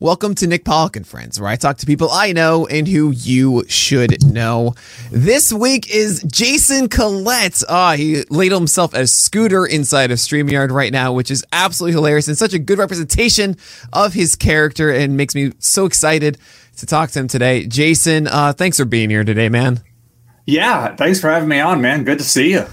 Welcome to Nick Pollack and Friends, where I talk to people I know and who you should know. This week is Jason Collette. Ah, he labeled himself as Scooter inside of StreamYard right now, which is absolutely hilarious and such a good representation of his character and makes me so excited to talk to him today. Jason, uh, thanks for being here today, man. Yeah, thanks for having me on, man. Good to see you.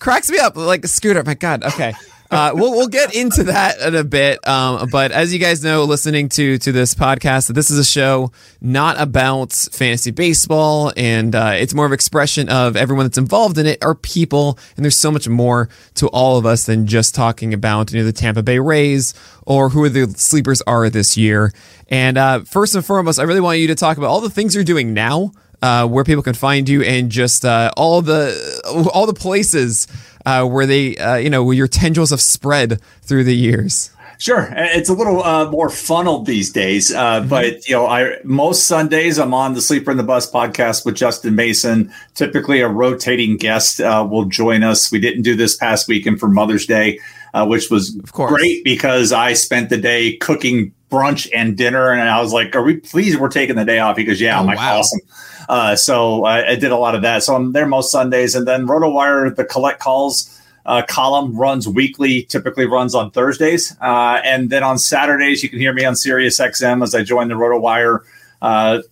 Cracks me up like a scooter. My God. Okay. Uh, we'll we'll get into that in a bit. Um, but as you guys know, listening to to this podcast, this is a show not about fantasy baseball, and uh, it's more of expression of everyone that's involved in it are people, and there's so much more to all of us than just talking about you know the Tampa Bay Rays or who the sleepers are this year. And uh, first and foremost, I really want you to talk about all the things you're doing now. Uh, where people can find you and just uh, all the all the places uh, where they uh, you know where your tendrils have spread through the years. Sure, it's a little uh, more funneled these days, uh, mm-hmm. but you know, I most Sundays I'm on the Sleeper and the Bust podcast with Justin Mason. Typically, a rotating guest will join us. We didn't do this past weekend for Mother's Day, which was great because I spent the day cooking brunch and dinner, and I was like, "Are we please? We're taking the day off." Because yeah, oh, I'm like, wow. "Awesome." Uh, so I, I, did a lot of that. So I'm there most Sundays, and then RotoWire, the Collette Calls uh, column runs weekly. Typically runs on Thursdays, uh, and then on Saturdays you can hear me on Sirius XM as I join the RotoWire uh,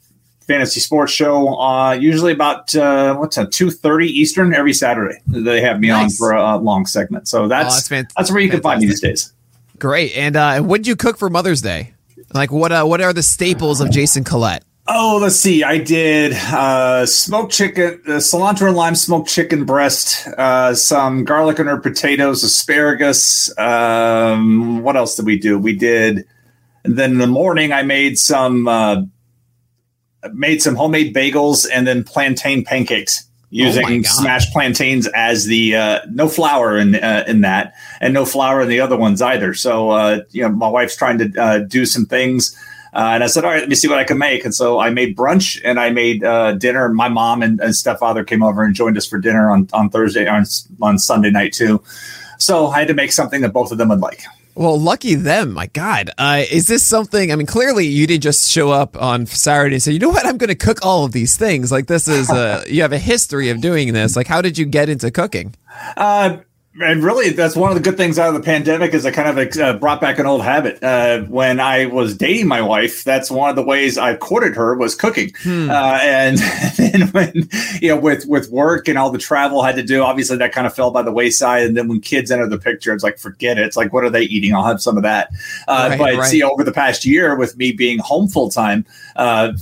fantasy sports show. Uh, usually about uh, what's that, two thirty Eastern every Saturday. They have me nice. on for a, long segment. So that's oh, that's, fant- that's, where you fantastic. can find me these days. Great. And uh, what did you cook for Mother's Day? Like what? Uh, what are the staples of Jason Collette? Oh, let's see. I did uh, smoked chicken, uh, cilantro and lime smoked chicken breast, uh, some garlic and herb potatoes, asparagus. Um, what else did we do? We did. And then in the morning, I made some uh, made some homemade bagels and then plantain pancakes using oh smashed plantains as the uh, no flour in uh, in that and no flour in the other ones either. So uh, you know, my wife's trying to uh, do some things uh, and I said, all right, let me see what I can make. And so I made brunch and I made uh, dinner. My mom and, and, stepfather came over and joined us for dinner on, on Thursday, on, on Sunday night too. So I had to make something that both of them would like. Well, lucky them. My God. Uh, is this something? I mean, clearly you didn't just show up on Saturday and say, you know what? I'm going to cook all of these things. Like, this is, uh, you have a history of doing this. Like, how did you get into cooking? Uh, and really, that's one of the good things out of the pandemic is I kind of uh, brought back an old habit. Uh, when I was dating my wife, that's one of the ways I courted her was cooking. Hmm. Uh, and then when you know, with with work and all the travel I had to do, obviously that kind of fell by the wayside. And then when kids enter the picture, it's like forget it. It's like what are they eating? I'll have some of that. Uh, right, but right. see, over the past year, with me being home full time uh,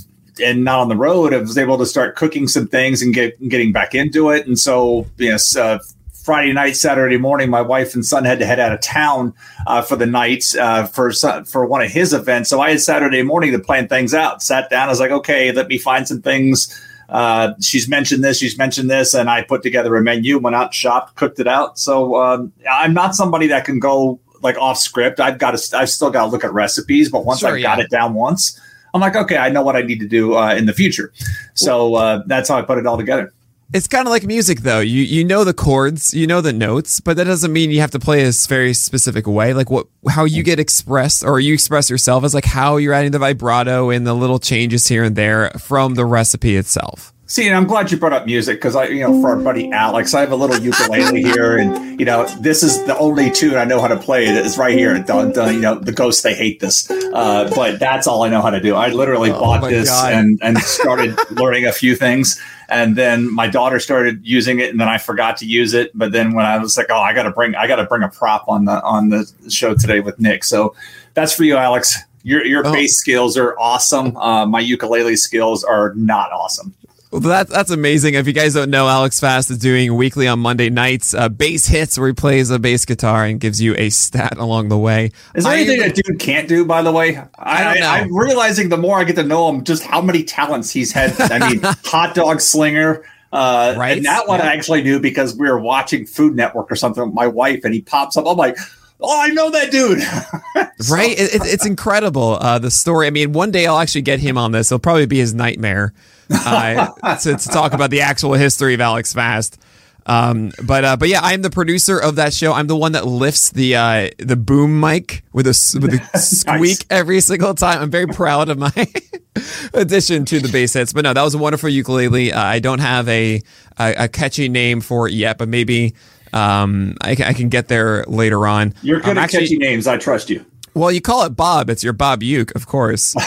and not on the road, I was able to start cooking some things and get getting back into it. And so, yes, uh, Friday night, Saturday morning, my wife and son had to head out of town uh, for the night uh, for for one of his events. So I had Saturday morning to plan things out. Sat down, I was like, okay, let me find some things. Uh, she's mentioned this, she's mentioned this, and I put together a menu, went out, shopped, cooked it out. So um, I'm not somebody that can go like off script. I've got to, I've still got to look at recipes, but once sure, I've got it down once, I'm like, okay, I know what I need to do uh, in the future. So uh, that's how I put it all together. It's kind of like music, though. You you know the chords, you know the notes, but that doesn't mean you have to play a very specific way. Like what, how you get expressed, or you express yourself, is like how you're adding the vibrato and the little changes here and there from the recipe itself. See, and I'm glad you brought up music because I, you know, for our buddy Alex, I have a little ukulele here, and you know, this is the only tune I know how to play. It's right here. Dun, dun, you know, the ghosts they hate this, uh, but that's all I know how to do. I literally Oh bought this God. and and started learning a few things, and then my daughter started using it, and then I forgot to use it. But then when I was like, oh, I got to bring, I got to bring a prop on the on the show today with Nick. So that's for you, Alex. Your your Oh. bass skills are awesome. Uh, my ukulele skills are not awesome. Well, that, that's amazing. If you guys don't know, Alex Fast is doing weekly on Monday nights uh, bass hits where he plays a bass guitar and gives you a stat along the way. Is there I- anything that dude can't do? By the way, I don't know. am realizing the more I get to know him, just how many talents he's had. I mean, hot dog slinger. Uh, Right? And that one I actually knew because we were watching Food Network or something with my wife, and he pops up. I'm like, oh, I know that dude. right? It, it, it's incredible. Uh, the story. I mean, one day I'll actually get him on this. It'll probably be his nightmare uh, to, to talk about the actual history of Alex Fast. Um, but uh, but yeah, I'm the producer of that show. I'm the one that lifts the uh, the boom mic with a with a squeak every single time. I'm very proud of my addition to the bass hits. But no, that was a wonderful ukulele. Uh, I don't have a, a a catchy name for it yet, but maybe um, I, I can get there later on. You're good Um, at actually- catchy names. I trust you. Well, you call it Bob. It's your Bob Uke, of course.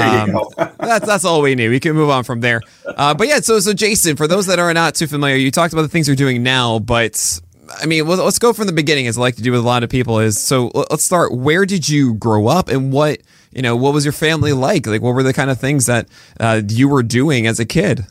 Um, that's that's all we need. We can move on from there. Uh, but yeah, so so Jason, for those that are not too familiar, you talked about the things you're doing now, but I mean, let's go from the beginning, as I like to do with a lot of people. Is so let's start. Where did you grow up, and what you know? What was your family like? Like, what were the kind of things that uh, you were doing as a kid?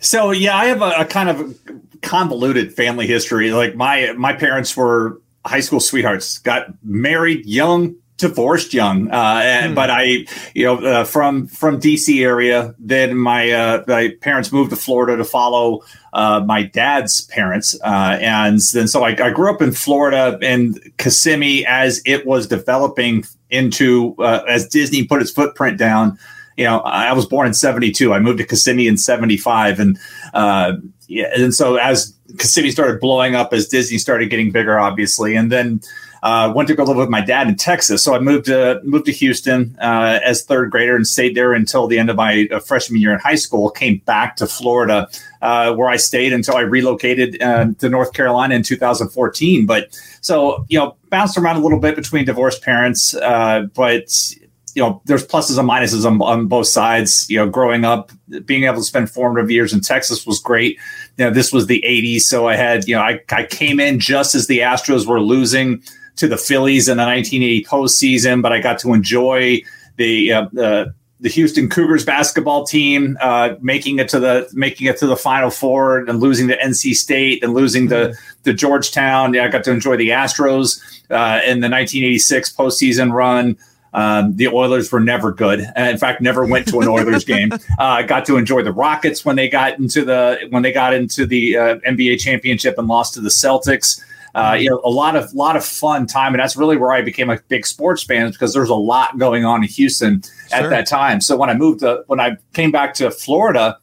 So yeah, I have a, a kind of convoluted family history. Like my my parents were high school sweethearts, got married young, divorced young. Uh, and, But I, you know, uh, from from DC area. Then my uh, my parents moved to Florida to follow uh, my dad's parents, uh, and then so I, I grew up in Florida and Kissimmee as it was developing into uh, as Disney put its footprint down you know, I was born in 72. I moved to Kissimmee in 75. And, uh, yeah, and so as Kissimmee started blowing up, as Disney started getting bigger, obviously, and then, uh, went to go live with my dad in Texas. So I moved to, moved to Houston, uh, as third grader and stayed there until the end of my uh, freshman year in high school, came back to Florida, uh, where I stayed until I relocated, uh, to North Carolina in 2014. But so, you know, bounced around a little bit between divorced parents, uh, but, you know, there's pluses and minuses on, on both sides. You know, growing up, being able to spend formative years in Texas was great. You know, this was the 80s. So I had, you know, I, I came in just as the Astros were losing to the Phillies in the 1980 postseason, but I got to enjoy the, uh, the, the Houston Cougars basketball team uh, making it to the making it to the Final Four and losing to NC State and losing to to Georgetown. Yeah, I got to enjoy the Astros uh, in the 1986 postseason run. Um, the Oilers were never good. Uh, in fact, never went to an Oilers game. Uh, I got to enjoy the Rockets when they got into the when they got into the uh, NBA championship and lost to the Celtics. Uh, you know, a lot of lot of fun time, and that's really where I became a big sports fan because there's a lot going on in Houston at that time. So when I moved to when I came back to Florida,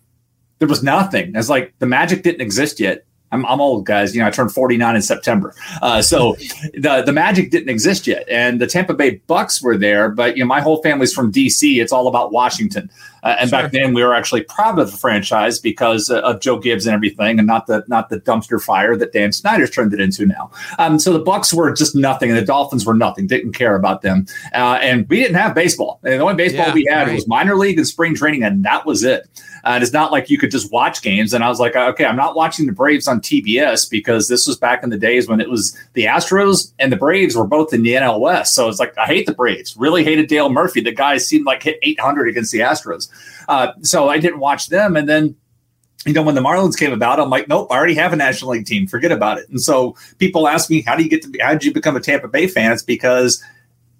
there was nothing. It's like the Magic didn't exist yet. I'm, I'm old, guys. You know, I turned 49 in September. Uh, so the the Magic didn't exist yet, and the Tampa Bay Bucks were there. But you know, my whole family's from DC. It's all about Washington. Uh, and Sure. back then, we were actually proud of the franchise because uh, of Joe Gibbs and everything, and not the not the dumpster fire that Dan Snyder's turned it into now. Um, so the Bucks were just nothing, and the Dolphins were nothing. Didn't care about them, uh, and we didn't have baseball. And the only baseball Yeah, we had right. was minor league and spring training, and that was it. Uh, and it's not like you could just watch games. And I was like, okay, I'm not watching the Braves on TBS because this was back in the days when it was the Astros and the Braves were both in the NL West. So it's like, I hate the Braves. Really hated Dale Murphy. The guy seemed like hit 800 against the Astros. Uh, so I didn't watch them. And then you know, when the Marlins came about, I'm like, nope, I already have a National League team. Forget about it. And so people ask me, how do you get to be, how did you become a Tampa Bay fan? It's because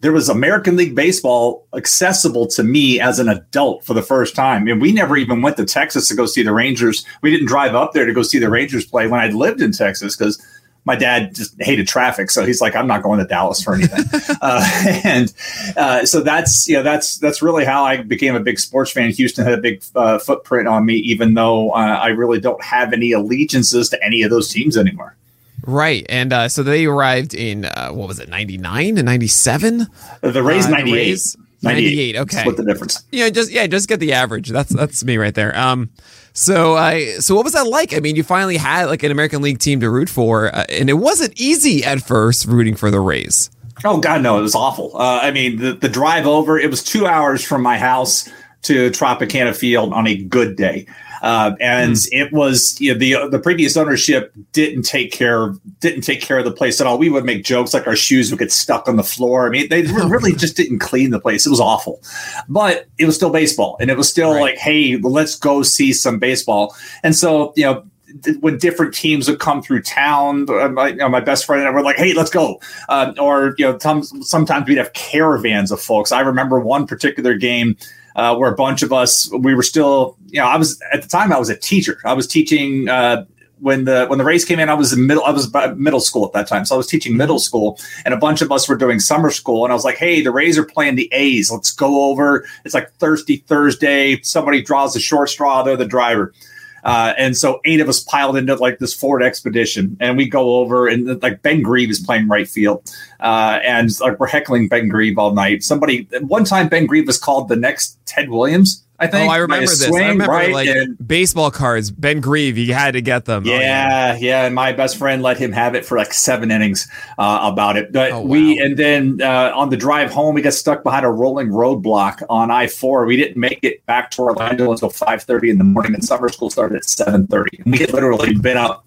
there was American League Baseball accessible to me as an adult for the first time. And we never even went to Texas to go see the Rangers. We didn't drive up there to go see the Rangers play when I lived in Texas because my dad just hated traffic. So he's like, I'm not going to Dallas for anything. uh, and uh, so that's, you know, that's, that's really how I became a big sports fan. Houston had a big uh, footprint on me, even though uh, I really don't have any allegiances to any of those teams anymore. Right, and uh, so they arrived in uh, what was it, ninety nine and ninety seven? The Rays, Uh, the 98. Rays, 98, okay. Split the difference. Yeah, just yeah, just get the average. That's that's me right there. Um, So I so what was that like? I mean, you finally had like an American League team to root for, uh, and it wasn't easy at first rooting for the Rays. Oh God, no! It was awful. Uh, I mean, the the drive over. It was two hours from my house to Tropicana Field on a good day. Uh, and mm. it was you know, the the previous ownership didn't take care didn't take care of the place at all. We would make jokes like our shoes would get stuck on the floor. I mean, they really just didn't clean the place. It was awful, but it was still baseball, and it was still right. like, hey, let's go see some baseball. And so you know when different teams would come through town, uh, my, you know, my best friend and I were like, "Hey, let's go!" Uh, or you know, sometimes we'd have caravans of folks. I remember one particular game uh, where a bunch of us we were still you know I was at the time I was a teacher. I was teaching uh, when the when the Rays came in I was in middle I was middle school at that time. So I was teaching middle school and a bunch of us were doing summer school and I was like hey the Rays are playing the A's. Let's go over. It's like thirsty Thursday. Somebody draws the short straw they're the driver. Uh, and so eight of us piled into like this Ford Expedition, and we go over, and like Ben Grieve is playing right field, uh, and like we're heckling Ben Grieve all night. Somebody one time Ben Grieve was called the next Ted Williams I think. Oh, I remember this. I remember right? like and, baseball cards. Ben Grieve, you had to get them. Yeah, oh, yeah, yeah. And my best friend let him have it for like seven innings uh, about it. But oh, wow. we and then uh, on the drive home, we got stuck behind a rolling roadblock on I four. We didn't make it back to Orlando until five thirty in the morning, and summer school started at seven thirty. We had literally been up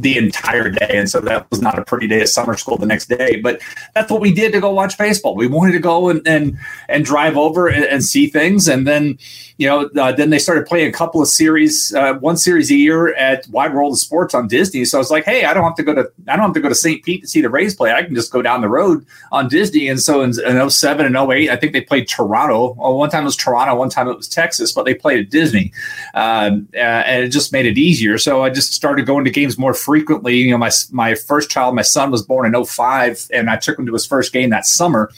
the entire day. And so that was not a pretty day of summer school the next day. But that's what we did to go watch baseball. We wanted to go and and, and drive over and, and see things. And then, you know, uh, then they started playing a couple of series, uh, one series a year at Wide World of Sports on Disney. So I was like, hey, I don't have to go to I don't have to go to St. Pete to see the Rays play. I can just go down the road on Disney. And so in, in 07 and 08, I think they played Toronto. Well, one time it was Toronto, one time it was Texas, but they played at Disney. Um, uh, and it just made it easier. So I just started going to games more frequently. You know, my my first child, my son, was born in 05, and I took him to his first game that summer.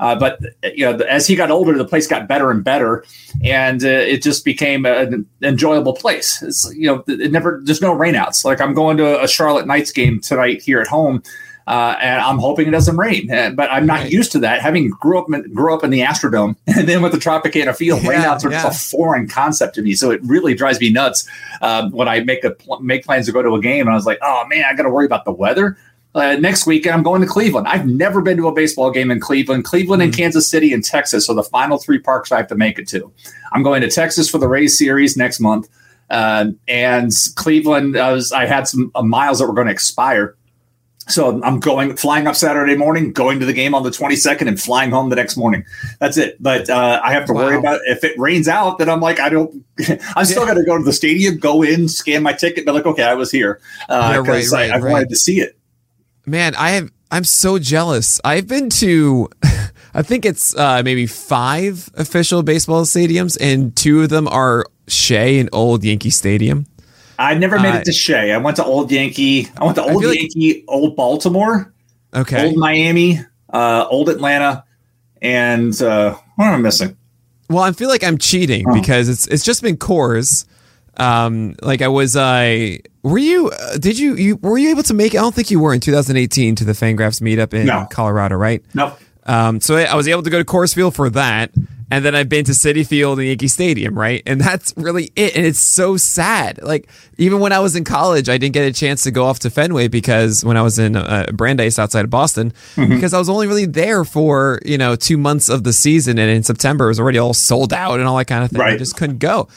Uh, but you know, as he got older, the place got better and better, and uh, it just became an enjoyable place. It's, you know, it never there's no rainouts. Like I'm going to a Charlotte Knights game tonight here at home, uh, and I'm hoping it doesn't rain. Uh, but I'm not right. used to that. Having grew up in, grew up in the Astrodome, and then with the Tropicana Field, yeah, rainouts are yeah. just a foreign concept to me. So it really drives me nuts um, when I make a make plans to go to a game, and I was like, oh man, I got to worry about the weather. Uh, next weekend, I'm going to Cleveland. I've never been to a baseball game in Cleveland. Cleveland mm-hmm. and Kansas City and Texas are the final three parks I have to make it to. I'm going to Texas for the Rays series next month. Uh, and Cleveland, I, was, I had some uh, miles that were going to expire. So I'm going flying up Saturday morning, going to the game on the 22nd, and flying home the next morning. That's it. But uh, I have to wow. worry about if it rains out. Then I'm like, I don't. I'm still going to go to the stadium, go in, scan my ticket, be like, okay, I was here because uh, yeah, right, right, I, I right. wanted to see it. Man, I have. I'm so jealous. I've been to. I think it's uh, maybe five official baseball stadiums, and two of them are Shea and Old Yankee Stadium. I never made uh, it to Shea. I went to Old Yankee. I went to Old Yankee, like, Old Baltimore, okay, Old Miami, uh, Old Atlanta, and uh, what am I missing? Well, I feel like I'm cheating oh. because it's it's just been Coors. Um, like I was, I uh, were you? Uh, did you? You were you able to make? I don't think you were in 2018 to the Fangraphs meetup in no. Colorado, right? No. Um, so I, I was able to go to Coors Field for that, and then I've been to Citi Field and Yankee Stadium, right? And that's really it. And it's so sad. Like even when I was in college, I didn't get a chance to go off to Fenway because when I was in uh, Brandeis outside of Boston, mm-hmm. because I was only really there for you know two months of the season, and in September it was already all sold out and all that kind of thing. Right. I just couldn't go.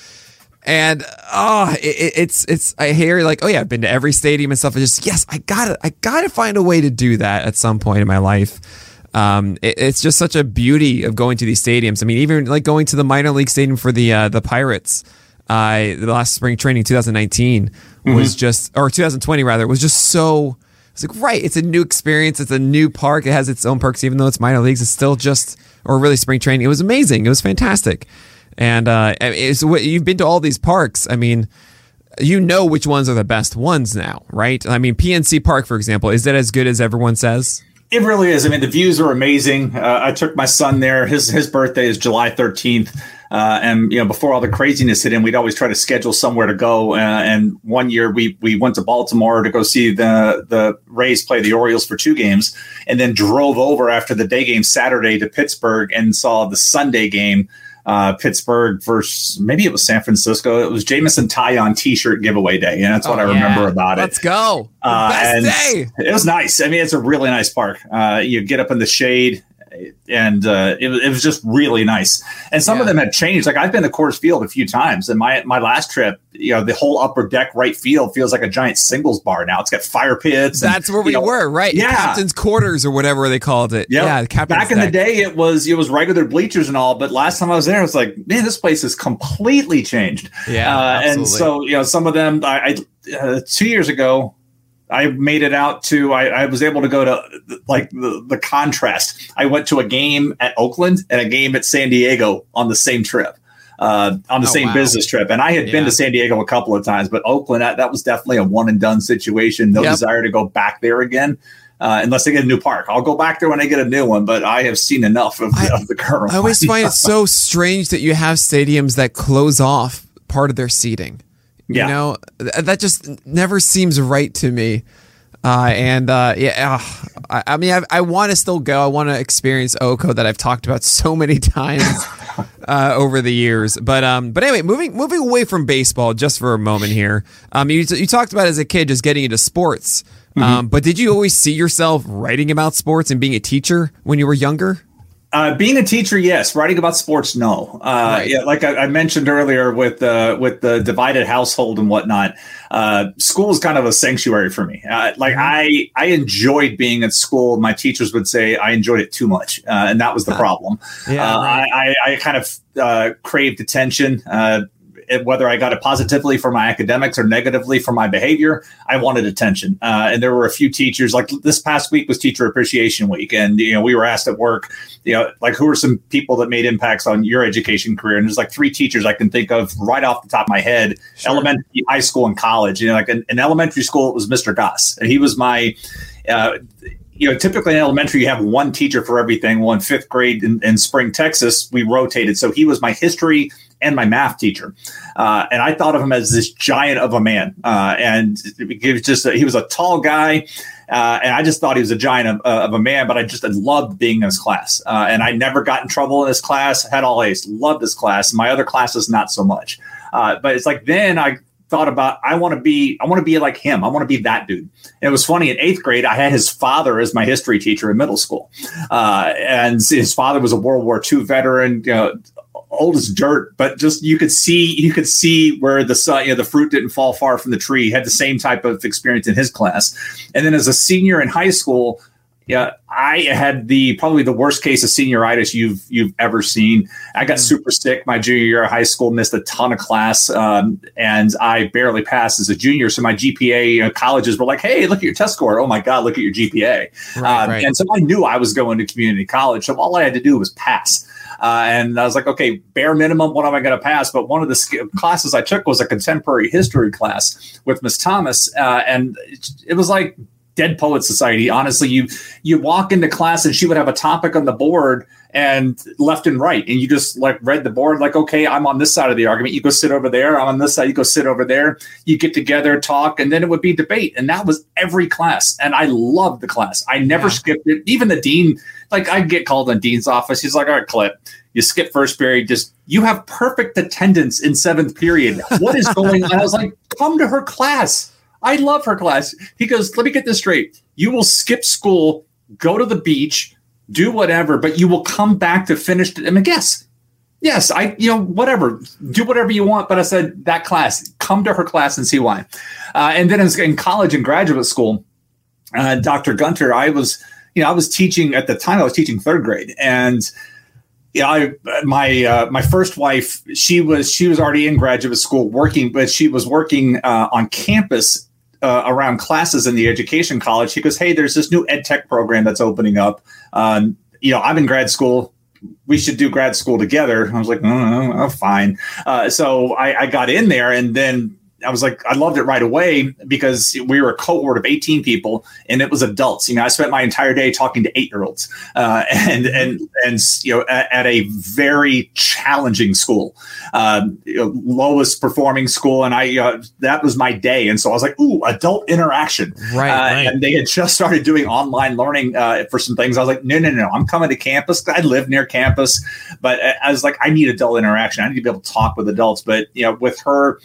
And oh, it, it's it's I hear like oh yeah, I've been to every stadium and stuff. It's just yes, I gotta I gotta find a way to do that at some point in my life um, it, it's just such a beauty of going to these stadiums. I mean, even like going to the minor league stadium for the uh, the Pirates, uh, the last spring training 2019 mm-hmm. was just or 2020 rather was just so. It's like right, it's a new experience. It's a new park. It has its own perks, even though it's minor leagues. It's still just or really spring training. It was amazing. It was fantastic. And uh, it's you've been to all these parks. I mean, you know which ones are the best ones now, right? I mean, PNC Park, for example, is that as good as everyone says? It really is. I mean, the views are amazing. Uh, I took my son there. His his birthday is July 13th. Uh, and you know, before all the craziness hit in, we'd always try to schedule somewhere to go. Uh, and one year we we went to Baltimore to go see the the Rays play the Orioles for two games, and then drove over after the day game Saturday to Pittsburgh and saw the Sunday game uh, Pittsburgh versus maybe it was San Francisco. It was Jameson Taillon T-shirt giveaway day, and that's what Oh, I remember yeah. about Let's it. go. The Uh, best and day. It was nice. I mean, it's a really nice park. Uh, you get up in the shade, and uh, it, was- it was just really nice. And some of them had changed. Like I've been to Coors Field a few times, and my my last trip, you know, the whole upper deck right field feels like a giant singles bar now. It's got fire pits. and, That's where we know, were, right? Yeah. Captain's quarters or whatever they called it. Yep. Yeah, captain's Back in the day, it was it was regular bleachers and all, but last time I was there, I was like, man, this place is completely changed. Yeah, uh, and so you know, some of them, I, I uh, two years ago, I made it out to. I, I was able to go to like the the contrast. I went to a game at Oakland and a game at San Diego on the same trip. Uh, on the Oh, same wow. business trip, and I had been to San Diego a couple of times, but Oakland that, that was definitely a one and done situation. No Yep. desire to go back there again, uh, unless they get a new park. I'll go back there when they get a new one, but I have seen enough of, I- of the current. I always find it so strange that you have stadiums that close off part of their seating. Yeah. You know, Th- that just never seems right to me. Uh, and uh, yeah, uh, I, I mean, I, I want to still go. I want to experience Oko that I've talked about so many times uh, over the years. But um, but anyway, moving moving away from baseball just for a moment here. Um, you you talked about as a kid just getting into sports. Um, but did you always see yourself writing about sports and being a teacher when you were younger? Uh, being a teacher, yes. Writing about sports, no. Uh, Right. Yeah, like I, I mentioned earlier, with uh, with the divided household and whatnot, uh, school is kind of a sanctuary for me. Uh, like I I enjoyed being at school. My teachers would say I enjoyed it too much, uh, and that was the problem. Yeah, uh, right. I, I I kind of uh, craved attention. Whether I got it positively for my academics or negatively for my behavior, I wanted attention. Uh, and there were a few teachers, like this past week was Teacher Appreciation Week, and you know we were asked at work, you know, like who are some people that made impacts on your education career? And there's like three teachers I can think of right off the top of my head: Sure. elementary, high school, and college. You know, like in, in elementary school, it was Mr. Goss, and he was my. Uh, you know, typically in elementary, you have one teacher for everything. Well, in fifth grade in, in Spring, Texas, we rotated. So he was my history and my math teacher. Uh, and I thought of him as this giant of a man. Uh, and he was just, a, he was a tall guy. Uh, and I just thought he was a giant of, uh, of a man, but I just loved being in his class. Uh, and I never got in trouble in his class, had all A's, loved his class. My other classes, not so much. Uh, but it's like then I thought about I want to be I want to be like him. I want to be that dude. And it was funny in eighth grade. I had his father as my history teacher in middle school, uh, and his father was a World War II veteran. You know, old as dirt, but just you could see you could see where the sun, you know, the fruit didn't fall far from the tree. He had the same type of experience in his class, and then as a senior in high school. Yeah, I had the probably the worst case of senioritis you've you've ever seen. I got super sick my junior year of high school, missed a ton of class, um, and I barely passed as a junior. So my GPA, you know, colleges were like, "Hey, look at your test score! Oh my God, look at your GPA!" Right, Um, right. And so I knew I was going to community college. So all I had to do was pass. Uh, and I was like, okay, bare minimum, what am I going to pass? But one of the sk- classes I took was a contemporary history class with Miss Thomas, uh, and it, it was like Dead Poet Society. Honestly, you you walk into class and she would have a topic on the board and left and right, and you just like read the board, like, okay, I'm on this side of the argument. You go sit over there. I'm on this side. You go sit over there. You get together, talk, and then it would be debate. And that was every class, and I loved the class. I never Yeah. skipped it. Even the dean, like I'd get called in dean's office. He's like, all right, Clip, you skip first period. Just you have perfect attendance in seventh period. What is going on? I was like, come to her class. I love her class. He goes, let me get this straight. You will skip school, go to the beach, do whatever, but you will come back to finish. It. I mean, yes, yes, I, you know, whatever, do whatever you want. But I said that class, come to her class and see why. Uh, and then in college and graduate school, uh, Dr. Gunter, I was, you know, I was teaching at the time. I was teaching third grade, and yeah, I my uh, my first wife, she was she was already in graduate school working, but she was working uh, on campus uh, around classes in the education college. he goes, "Hey, there's this new ed tech program that's opening up. Um, you know, I'm in grad school. We should do grad school together." I was like, "Oh, oh, oh, fine." Uh, so I, I got in there, and then I was like, I loved it right away because we were a cohort of 18 people and it was adults. You know, I spent my entire day talking to eight year olds uh, and, and, and, you know, at, at a very challenging school, um, you know, lowest performing school. And I, uh, that was my day. And so I was like, ooh, adult interaction. Right, uh, right. And they had just started doing online learning uh, for some things. I was like, no, no, no, I'm coming to campus. I live near campus, but I was like, I need adult interaction. I need to be able to talk with adults. But, you know, with her,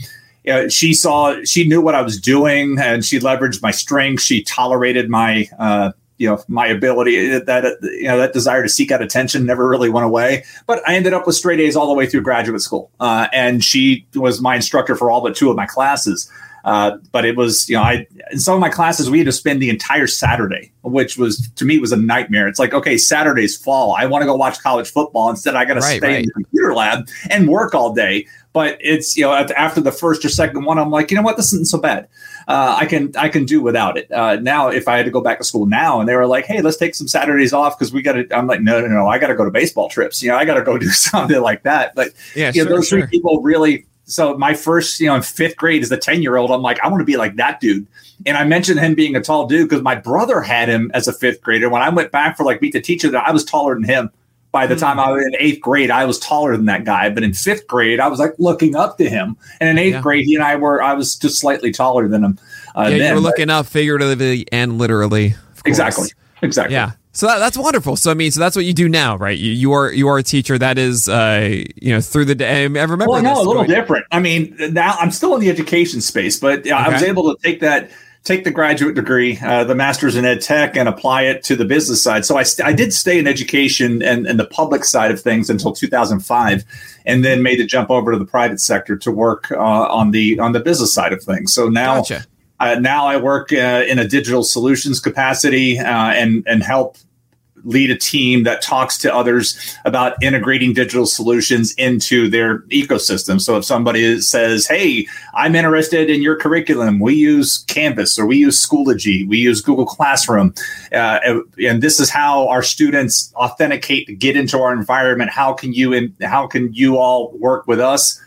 you know, she saw, she knew what I was doing and she leveraged my strength. She tolerated my, uh, you know my ability that you know that desire to seek out attention never really went away. But i ended up with straight a's all the way through graduate school. Uh, and she was my instructor for all but two of my classes. Uh, but it was you know i in some of my classes we had to spend the entire saturday which was to me was a nightmare. It's like okay saturday's fall. I want to go watch college football. Instead i got to Right, stay right. in the computer lab and work all day but it's you know after the first or second one i'm like you know what this isn't so bad uh, I can I can do without it. Uh, now, if I had to go back to school now, and they were like, "Hey, let's take some Saturdays off because we got to," I'm like, "No, no, no, I got to go to baseball trips. You know, I got to go do something like that." But Yeah, you know, sure, those sure. three people really. So my first, you know, in fifth grade as a ten year old, I'm like, I want to be like that dude. And I mentioned him being a tall dude because my brother had him as a fifth grader. When I went back for like meet the teacher, I was taller than him. By the time I was in eighth grade, I was taller than that guy. But in fifth grade, I was like looking up to him. And in eighth Yeah. grade, he and I were, I was just slightly taller than him. Uh, Yeah, you then, were but- looking up figuratively and literally. exactly. Exactly. Yeah. So that, that's wonderful. So I mean, so that's what you do now, right? You, you are you are a teacher. That is, uh, you know, through the day. I, remember. Well, no, a little different. I mean, now I'm still in the education space, but uh, I was able to take that, take the graduate degree, uh, the master's in ed tech, and apply it to the business side. So I, st- I did stay in education and, and the public side of things until 2005, and then made the jump over to the private sector to work uh, on the on the business side of things. So now. Gotcha. Uh, now I work uh, in a digital solutions capacity uh, and and help lead a team that talks to others about integrating digital solutions into their ecosystem. So if somebody says, "Hey, I'm interested in your curriculum. We use Canvas or we use Schoology, we use Google Classroom, uh, and this is how our students authenticate to get into our environment. How can you and how can you all work with us?"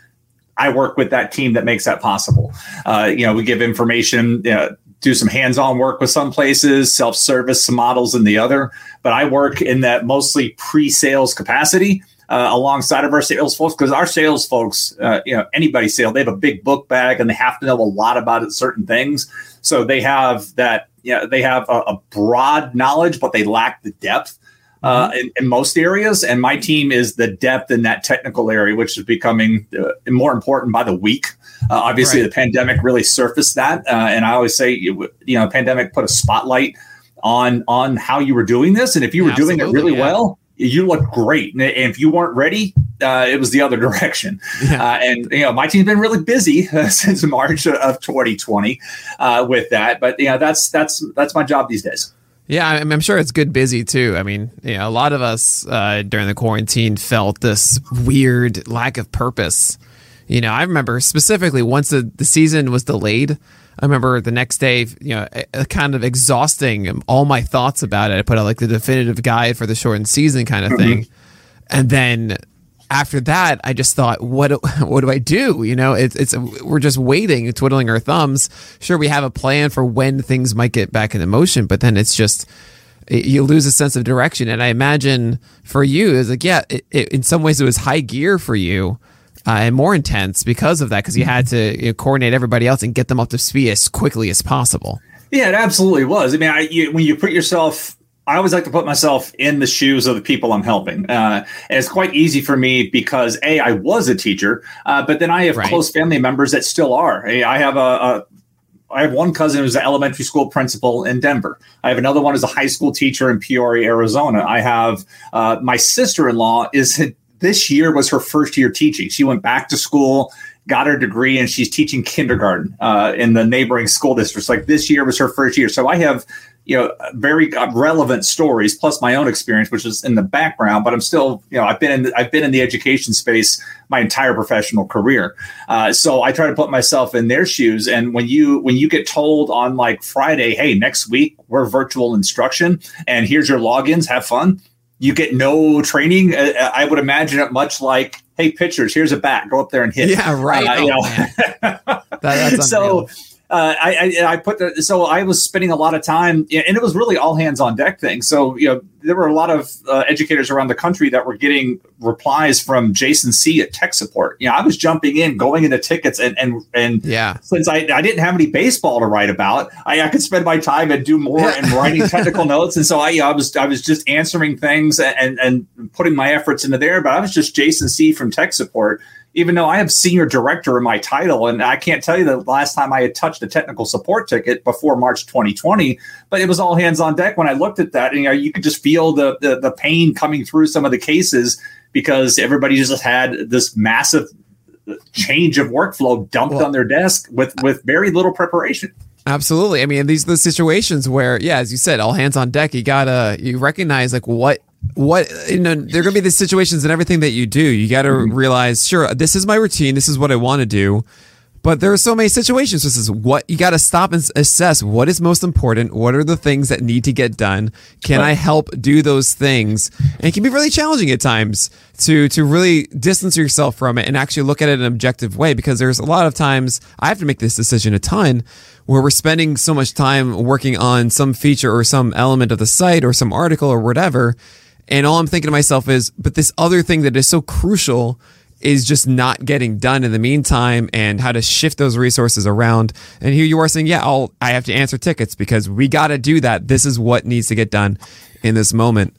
I work with that team that makes that possible. Uh, you know, we give information, uh, do some hands-on work with some places, self-service some models in the other. But I work in that mostly pre-sales capacity uh, alongside of our sales folks because our sales folks, uh, you know, anybody sale, they have a big book bag and they have to know a lot about it, certain things. So they have that, yeah, they have a, a broad knowledge, but they lack the depth uh, in, in most areas. And my team is the depth in that technical area, which is becoming uh, more important by the week. Uh, obviously, Right. the pandemic really surfaced that, uh, and I always say, you you know, pandemic put a spotlight on on how you were doing this, and if you were doing it really yeah. well, you looked great. And if you weren't ready, uh, it was the other direction. Yeah. Uh, and you know, my team's been really busy uh, since March of 2020 uh, with that. But you know, that's that's that's my job these days. Yeah, I'm, I'm sure it's good busy too. I mean, you know, a lot of us uh, during the quarantine felt this weird lack of purpose. You know, I remember specifically once the, the season was delayed. I remember the next day, you know, kind of exhausting all my thoughts about it. I put out like the definitive guide for the shortened season kind of mm-hmm. thing, and then after that, I just thought, what do, what do I do? You know, it's it's we're just waiting, twiddling our thumbs. Sure, we have a plan for when things might get back into motion, but then it's just it- you lose a sense of direction. And I imagine for you, it's like yeah, it, it, in some ways it was high gear for you. Uh, and more intense because of that, because you had to you know, coordinate everybody else and get them up to speed as quickly as possible. Yeah, it absolutely was. I mean, I, you, when you put yourself, I always like to put myself in the shoes of the people I'm helping. Uh, and it's quite easy for me because A, I was a teacher, uh, but then I have Right. close family members that still are. I have a, a I have one cousin who's an elementary school principal in Denver. I have another one who's a high school teacher in Peoria, Arizona. I have uh, my sister in law is this year was her first year teaching. She went back to school, got her degree, and she's teaching kindergarten uh, in the neighboring school districts. Like this year was her first year. So I have you know very uh, relevant stories plus my own experience which is in the background but i'm still you know i've been in the, i've been in the education space my entire professional career uh, so i try to put myself in their shoes and when you when you get told on like friday hey next week we're virtual instruction and here's your logins have fun you get no training. Uh, uh, I would imagine it much like, hey, pitchers, here's a bat, go up there and hit. Yeah, right. Uh, oh, you know. that, that's so uh, I, I, I put the so I was spending a lot of time, and it was really all hands on deck thing. So you know, there were a lot of uh, educators around the country that were getting replies from Jason C at tech support. You know, I was jumping in, going into tickets, and and and yeah. Since I, I didn't have any baseball to write about, I, I could spend my time and do more and writing technical notes. And so I, you know, I was I was just answering things and and putting my efforts into there. But I was just Jason C from tech support even though I have senior director in my title, and I can't tell you the last time I had touched a technical support ticket before March 2020, but it was all hands on deck when I looked at that. And, you know, you could just feel the, the, the pain coming through some of the cases because everybody just had this massive change of workflow dumped well, on their desk with with very little preparation. Absolutely. I mean, these are the situations where, yeah, as you said, all hands on deck. You gotta you recognize like what what you know there are going to be these situations and everything that you do you got to mm-hmm. realize sure this is my routine this is what i want to do but there are so many situations this is what you got to stop and assess what is most important what are the things that need to get done can right. i help do those things and it can be really challenging at times to to really distance yourself from it and actually look at it in an objective way because there's a lot of times i have to make this decision a ton where we're spending so much time working on some feature or some element of the site or some article or whatever and all I'm thinking to myself is, but this other thing that is so crucial is just not getting done in the meantime and how to shift those resources around. And here you are saying, yeah, I'll, I have to answer tickets because we got to do that. This is what needs to get done in this moment.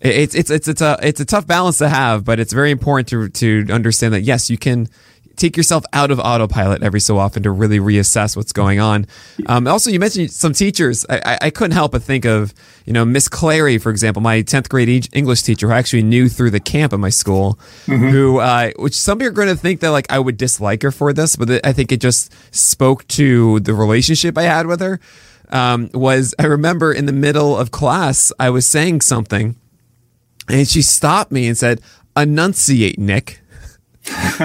It's, it's, it's, it's a, it's a tough balance to have, but it's very important to, to understand that yes, you can, take yourself out of autopilot every so often to really reassess what's going on. Um, also, you mentioned some teachers. I, I, couldn't help but think of, you know, Miss Clary, for example, my 10th grade English teacher who I actually knew through the camp at my school, mm-hmm. who, uh, which some people are going to think that like I would dislike her for this, but I think it just spoke to the relationship I had with her. Um, was I remember in the middle of class, I was saying something and she stopped me and said, enunciate, Nick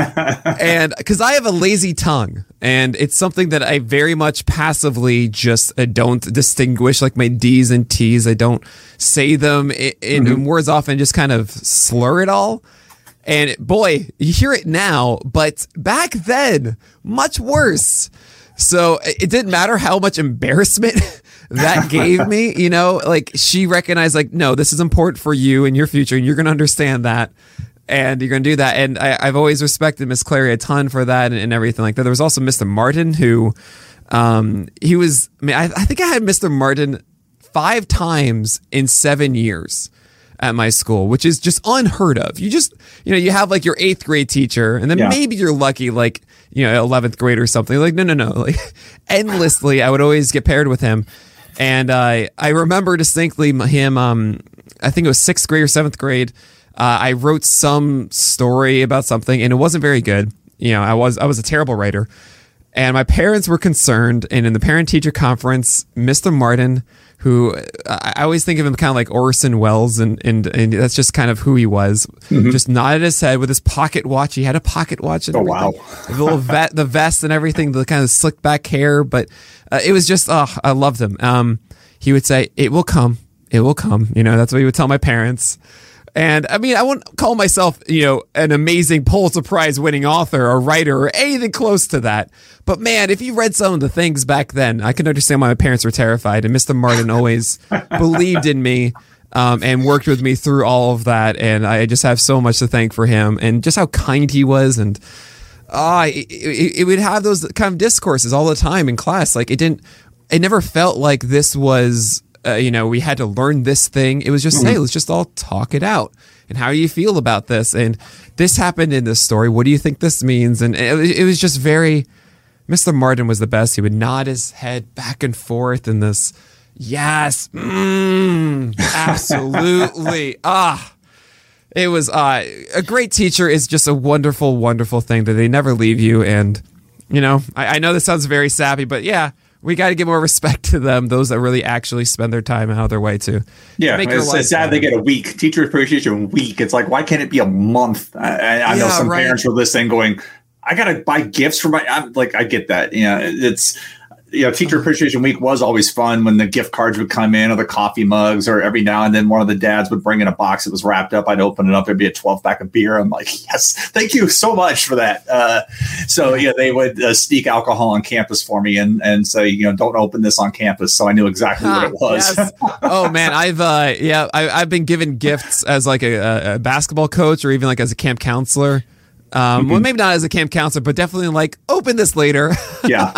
and because I have a lazy tongue, and it's something that I very much passively just uh, don't distinguish, like my D's and T's. I don't say them in, in mm-hmm. words often, just kind of slur it all. And boy, you hear it now, but back then, much worse. So it didn't matter how much embarrassment that gave me, you know, like she recognized, like, no, this is important for you and your future, and you're going to understand that and you're going to do that. And I, have always respected Miss Clary a ton for that and, and, everything like that. There was also Mr. Martin who, um, he was, I mean, I, I think I had Mr. Martin five times in seven years at my school, which is just unheard of. You just, you know, you have like your eighth grade teacher, and then yeah. maybe you're lucky, like, you know, 11th grade or something. Like, no, no, no. Like, endlessly, I would always get paired with him. And uh, I remember distinctly him, um, I think it was sixth grade or seventh grade. Uh, I wrote some story about something and it wasn't very good. You know, I was I was a terrible writer, and my parents were concerned. And in the parent teacher conference, Mr. Martin, who I always think of him kind of like Orson Welles, and and, and that's just kind of who he was. Mm-hmm. Just nodded his head with his pocket watch. He had a pocket watch. And oh wow! The little vet, the vest and everything, the kind of slick back hair. But uh, it was just oh, I loved him. Um, he would say, "It will come, it will come." You know, that's what he would tell my parents. And I mean, I wouldn't call myself, you know, an amazing Pulitzer Prize winning author or writer or anything close to that. But man, if you read some of the things back then, I can understand why my parents were terrified. And Mr. Martin always believed in me. Um, and worked with me through all of that. And I just have so much to thank for him and just how kind he was. And uh, it, it, it would have those kind of discourses all the time in class. Like it didn't, it never felt like this was uh, you know, we had to learn this thing. It was just, mm-hmm. hey, let's just all talk it out. And how do you feel about this? And this happened in this story. What do you think this means? And it, it was just very, Mr. Martin was the best. He would nod his head back and forth in this, yes, mm, absolutely. ah, it was uh, a great teacher is just a wonderful, wonderful thing that they never leave you. And, you know, I, I know this sounds very sappy, but yeah, we got to give more respect to them, those that really actually spend their time out of their way to. Yeah, make it's, it's sad they get a week teacher appreciation week. It's like why can't it be a month? I, I yeah, know some right. parents are listening, going, "I got to buy gifts for my." I'm like, I get that. Yeah, it's you know, Teacher Appreciation Week was always fun when the gift cards would come in or the coffee mugs, or every now and then one of the dads would bring in a box that was wrapped up. I'd open it up, there'd be a 12 pack of beer. I'm like, yes, thank you so much for that. Uh, so, yeah, they would uh, sneak alcohol on campus for me and, and say, you know, don't open this on campus. So I knew exactly what it was. Yes. oh, man. I've, uh, yeah, I, have been given gifts as like a, a basketball coach or even like as a camp counselor. Um, mm-hmm. Well, maybe not as a camp counselor, but definitely like open this later. Yeah.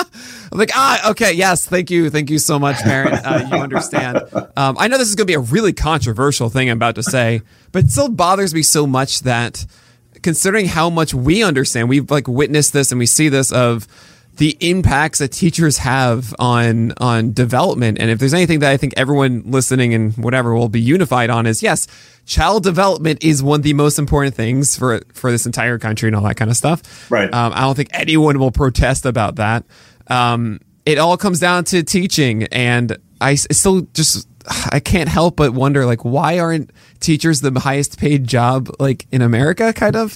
I'm like, ah, okay, yes, thank you, thank you so much, parent. Uh, you understand. Um, I know this is going to be a really controversial thing I'm about to say, but it still bothers me so much that, considering how much we understand, we've like witnessed this and we see this of the impacts that teachers have on on development. And if there's anything that I think everyone listening and whatever will be unified on is yes, child development is one of the most important things for for this entire country and all that kind of stuff. Right. Um, I don't think anyone will protest about that. Um, it all comes down to teaching, and I still just I can't help but wonder like why aren't teachers the highest paid job like in America kind of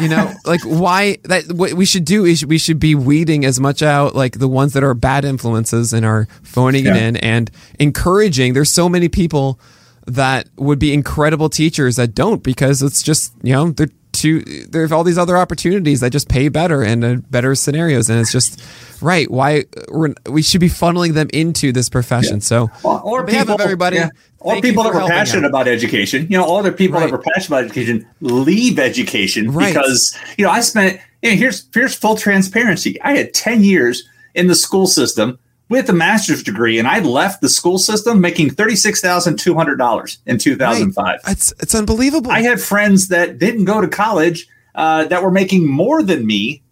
you know like why that what we should do is we should be weeding as much out like the ones that are bad influences and are phoning yeah. it in and encouraging there's so many people that would be incredible teachers that don't because it's just you know they're too there's all these other opportunities that just pay better and uh, better scenarios and it's just right why we should be funneling them into this profession yeah. so or, or people, of everybody yeah. or people that were passionate out. about education you know all other people right. that were passionate about education leave education right. because you know i spent you know, here's here's full transparency i had 10 years in the school system with a master's degree, and I left the school system making thirty six thousand two hundred dollars in two thousand five. It's it's unbelievable. I had friends that didn't go to college uh, that were making more than me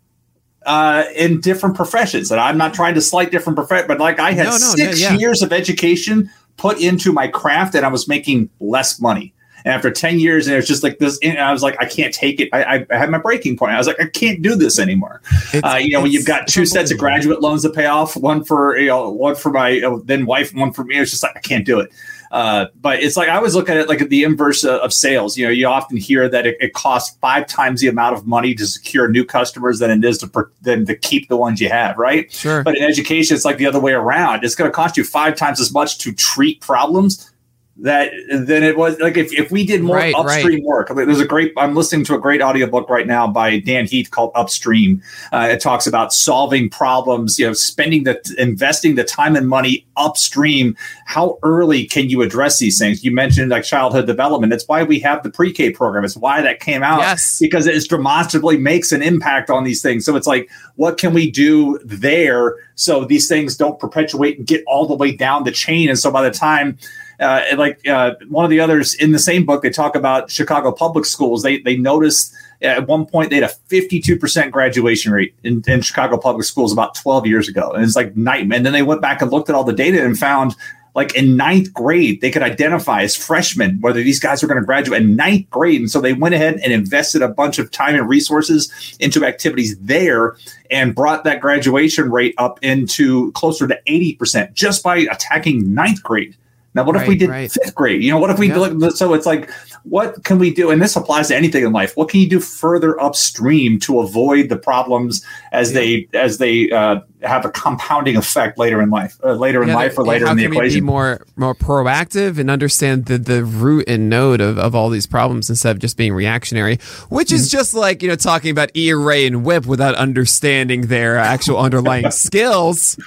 uh, in different professions. And I'm not trying to slight different professions, but like I had no, no, six no, yeah. years of education put into my craft, and I was making less money. And after 10 years, and it was just like this, and I was like, I can't take it. I, I had my breaking point. I was like, I can't do this anymore. Uh, you know, when you've got two sets of graduate loans to pay off, one for, you know, one for my uh, then wife, one for me, it's just like, I can't do it. Uh, but it's like I always look at it like the inverse of, of sales. You know, you often hear that it, it, costs five times the amount of money to secure new customers than it is to than to keep the ones you have, right? Sure. But in education, it's like the other way around. It's going to cost you five times as much to treat problems that than it was like if, if we did more right, upstream right. work there's a great i'm listening to a great audiobook right now by dan heath called upstream. Uh, it talks about solving problems you know spending the investing the time and money upstream. How early can you address these things? You mentioned like childhood development. It's why we have the pre-k program. It's why that came out yes. because it demonstrably makes an impact on these things. So it's like what can we do there so these things don't perpetuate and get all the way down the chain? And so by the time uh, like uh, one of the others in the same book, they talk about Chicago public schools. They they noticed at one point they had a 52% graduation rate in, in Chicago public schools about 12 years ago. And it's like nightmare. And then they went back and looked at all the data and found like in ninth grade, they could identify as freshmen whether these guys were going to graduate in ninth grade. And so they went ahead and invested a bunch of time and resources into activities there and brought that graduation rate up into closer to 80% just by attacking ninth grade. Now, what right, if we did right. fifth grade? You know, what if we yeah. so it's like, what can we do? And this applies to anything in life. What can you do further upstream to avoid the problems as yeah. they as they uh, have a compounding effect later in life, uh, later in life, or later in the equation? be more more proactive and understand the the root and node of, of all these problems instead of just being reactionary, which mm-hmm. is just like you know talking about E array and whip without understanding their actual underlying skills.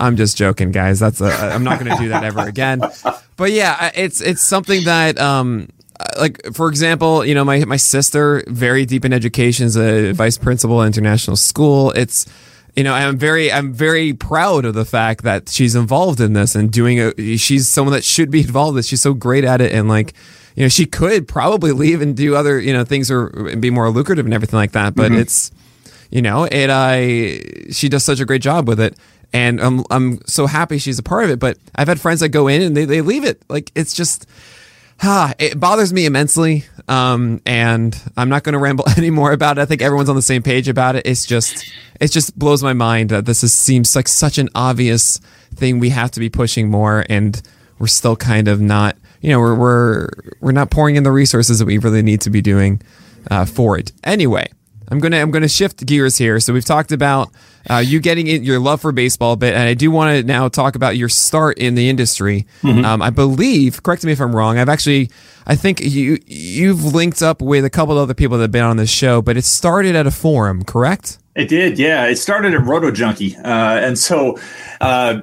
I'm just joking, guys. That's a, I'm not going to do that ever again. But yeah, it's it's something that um like for example, you know my my sister very deep in education is a vice principal at international school. It's you know, I'm very, I'm very proud of the fact that she's involved in this and doing it. She's someone that should be involved. In this. She's so great at it, and like, you know, she could probably leave and do other, you know, things or be more lucrative and everything like that. But mm-hmm. it's, you know, it. I she does such a great job with it, and I'm I'm so happy she's a part of it. But I've had friends that go in and they they leave it. Like it's just it bothers me immensely. Um, and I'm not going to ramble anymore about it. I think everyone's on the same page about it. It's just, it just blows my mind that this is, seems like such an obvious thing we have to be pushing more, and we're still kind of not. You know, we're we're we're not pouring in the resources that we really need to be doing uh, for it. Anyway, I'm gonna I'm gonna shift gears here. So we've talked about uh, you getting in, your love for baseball a bit, and I do want to now talk about your start in the industry. Mm-hmm. Um, I believe, correct me if I'm wrong. I've actually, I think you you've linked up with a couple of other people that have been on this show, but it started at a forum, correct? It did, yeah. It started at Roto Junkie, uh, and so. Uh,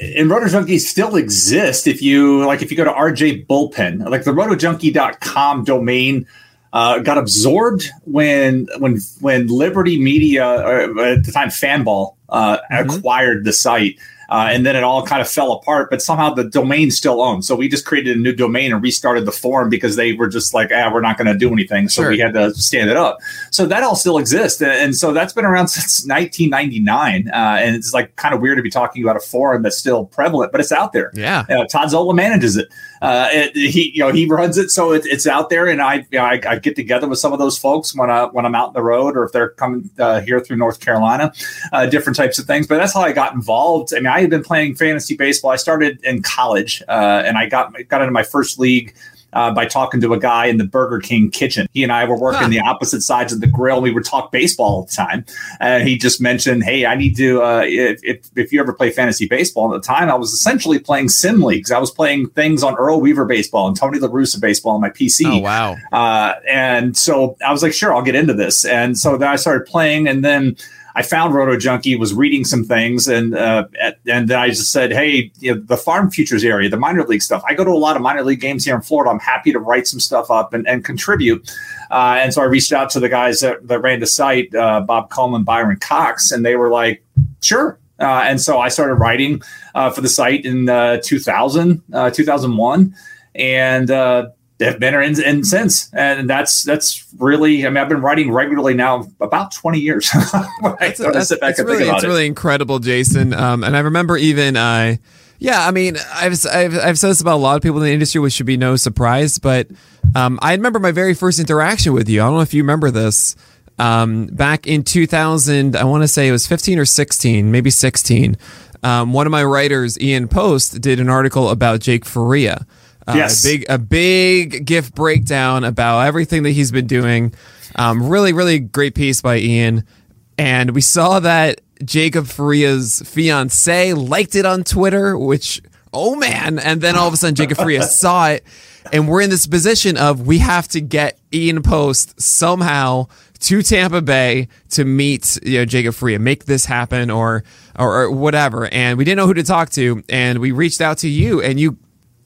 and Roto Junkie still exists if you like if you go to RJ Bullpen, like the rotojunkie.com domain uh, got absorbed when when when Liberty Media or at the time Fanball uh, mm-hmm. acquired the site. Uh, and then it all kind of fell apart, but somehow the domain still owned. So we just created a new domain and restarted the forum because they were just like, ah, we're not going to do anything. So sure. we had to stand it up. So that all still exists. And so that's been around since 1999. Uh, and it's like kind of weird to be talking about a forum that's still prevalent, but it's out there. Yeah. Uh, Todd Zola manages it. Uh, it, he, you know, he runs it. So it, it's out there. And I, you know, I, I, get together with some of those folks when I, when I'm out on the road or if they're coming uh, here through North Carolina, uh, different types of things. But that's how I got involved. I mean, I had been playing fantasy baseball. I started in college, uh, and I got got into my first league. Uh, by talking to a guy in the Burger King kitchen. He and I were working huh. the opposite sides of the grill. We would talk baseball all the time. And he just mentioned, Hey, I need to, uh, if, if, if, you ever play fantasy baseball at the time, I was essentially playing sim leagues. I was playing things on Earl Weaver baseball and Tony La Russa baseball on my PC. Oh, wow. Uh, and so I was like, sure, I'll get into this. And so then I started playing and then, I found Roto Junkie, was reading some things, and uh, and then I just said, hey, you know, the farm futures area, the minor league stuff. I go to a lot of minor league games here in Florida. I'm happy to write some stuff up and, and contribute. Uh, and so I reached out to the guys that, that ran the site, uh, Bob Coleman, Byron Cox, and they were like, sure. Uh, and so I started writing uh, for the site in uh, 2000, 2001. And have been in, in since, and that's that's really. I mean, I've been writing regularly now about twenty years. that's, really, it's it. really incredible, Jason. Um, and I remember even. Uh, yeah, I mean, I've, I've, I've said this about a lot of people in the industry, which should be no surprise. But um, I remember my very first interaction with you. I don't know if you remember this. Um, back in 2000, I want to say it was 15 or 16, maybe 16. Um, one of my writers, Ian Post, did an article about Jake Faria. Uh, yes. A big, a big GIF breakdown about everything that he's been doing. Um, really, really great piece by Ian. And we saw that Jacob Faria's fiance liked it on Twitter, which, oh man. And then all of a sudden, Jacob Faria saw it. And we're in this position of we have to get Ian Post somehow to Tampa Bay to meet you know Jacob Faria, make this happen or, or, or whatever. And we didn't know who to talk to, and we reached out to you, and you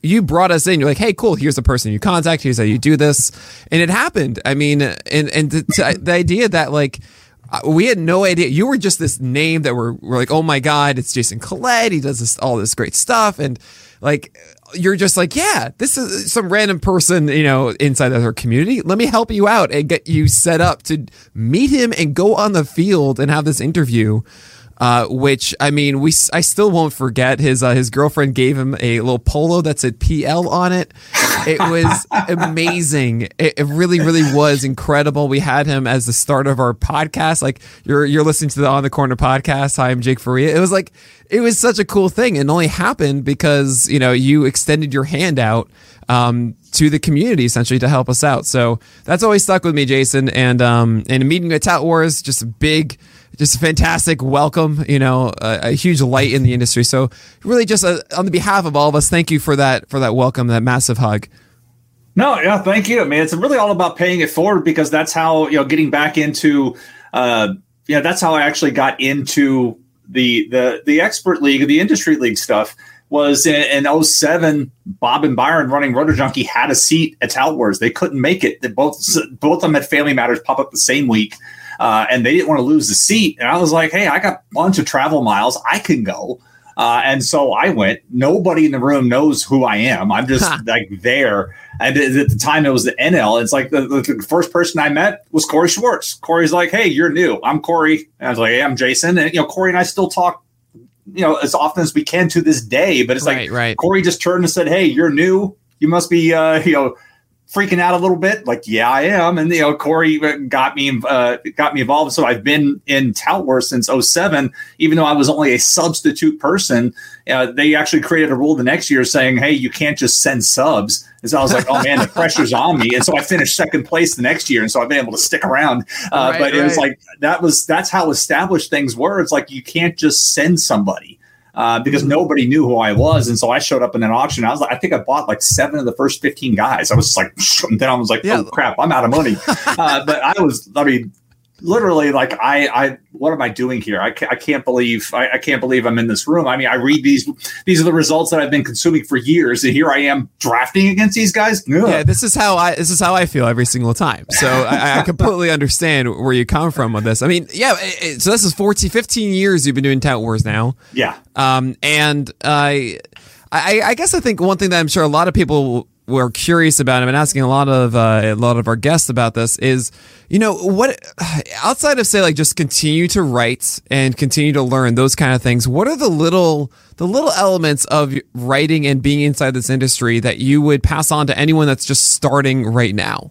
you brought us in. You're like, hey, cool. Here's the person you contact. Here's how you do this, and it happened. I mean, and and the, the idea that like uh, we had no idea you were just this name that we're, we're like, oh my god, it's Jason Collette. He does this all this great stuff, and like you're just like, yeah, this is some random person, you know, inside of our community. Let me help you out and get you set up to meet him and go on the field and have this interview uh, which I mean, we I still won't forget. His uh, his girlfriend gave him a little polo that said PL on it. It was amazing. It, it, really, really was incredible. We had him as the start of our podcast. Like you're you're listening to the On the Corner podcast. Hi, I'm Jake Faria. It was like it was such a cool thing. It only happened because you know you extended your hand out um, to the community essentially to help us out. So that's always stuck with me, Jason. And um, and meeting at Tout Wars, just a big just a fantastic welcome, you know, a, a, huge light in the industry. So really just a, on the behalf of all of us, thank you for that, for that welcome, that massive hug. No, yeah, thank you. I mean, it's really all about paying it forward because that's how, you know, getting back into, uh, yeah, that's how I actually got into the, the, the expert league, the industry league stuff was in, in 07, Bob and Byron running Roto Junkie had a seat at Tout Wars. They couldn't make it. They both, both of them had family matters pop up the same week uh, and they didn't want to lose the seat. And I was like, hey, I got a bunch of travel miles. I can go. Uh, and so I went. Nobody in the room knows who I am. I'm just like there. And at the time, it was the NL. It's like the, the, first person I met was Corey Schwartz. Corey's like, "Hey, you're new. I'm Corey." And I was like, "Hey, I'm Jason." And you know, Corey and I still talk, you know, as often as we can to this day. But it's right, like right. Corey just turned and said, "Hey, you're new. You must be, uh, you know." Freaking out a little bit? Like, yeah, I am. And you know, Corey got me uh, got me involved. So I've been in Tout since 07, even though I was only a substitute person. Uh, they actually created a rule the next year saying, "Hey, you can't just send subs." And so I was like, "Oh man, the pressure's on me." And so I finished second place the next year, and so I've been able to stick around. Uh, right, but it right. was like that was that's how established things were. It's like you can't just send somebody uh, because nobody knew who I was. And so I showed up in an auction. I was like, I think I bought like seven of the first 15 guys. I was like, and then I was like, yeah. oh crap, I'm out of money. uh, but I was, I mean, literally like I, I what am I doing here? I, ca- I can't believe I, I, can't believe I'm in this room. I mean, I read these these are the results that I've been consuming for years, and here I am drafting against these guys. Ugh. Yeah, this is how I this is how I feel every single time. So I, I, completely understand where you come from with this. I mean, yeah. It, so this is 14, 15 years you've been doing Tout Wars now. Yeah. Um, and I, I, I guess I think one thing that I'm sure a lot of people we're curious about and been asking a lot of uh, a lot of our guests about this is you know what outside of say like just continue to write and continue to learn those kind of things what are the little the little elements of writing and being inside this industry that you would pass on to anyone that's just starting right now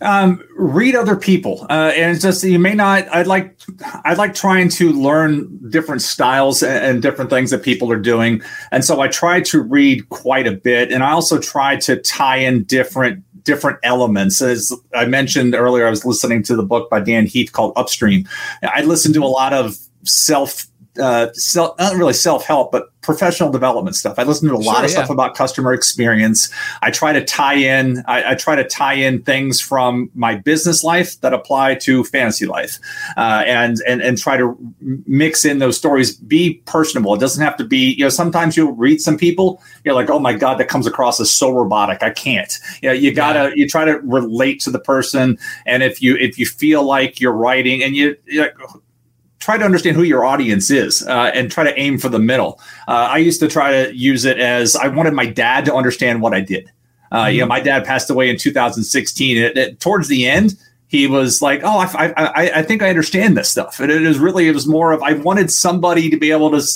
um, read other people, uh, and it's just you may not. I'd like I'd like trying to learn different styles and, and, different things that people are doing, and so I try to read quite a bit, and I also try to tie in different different elements. As I mentioned earlier, I was listening to the book by Dan Heath called Upstream. I listened to a lot of self uh, self, not really self help, but professional development stuff. I listen to a lot sure, of yeah. stuff about customer experience. I try to tie in, I, I, try to tie in things from my business life that apply to fantasy life, uh, and and and try to mix in those stories. Be personable. It doesn't have to be. You know, sometimes you'll read some people. You're like, oh my god, that comes across as so robotic. I can't. You know, you gotta yeah. you try to relate to the person, and if you if you feel like you're writing and you. Like, try to understand who your audience is uh, and try to aim for the middle. Uh, I used to try to use it as I wanted my dad to understand what I did. Uh, mm-hmm. You know, my dad passed away in 2016. It, it, towards the end, he was like, "Oh, I, I, I think I understand this stuff." And it was really, it was more of I wanted somebody to be able to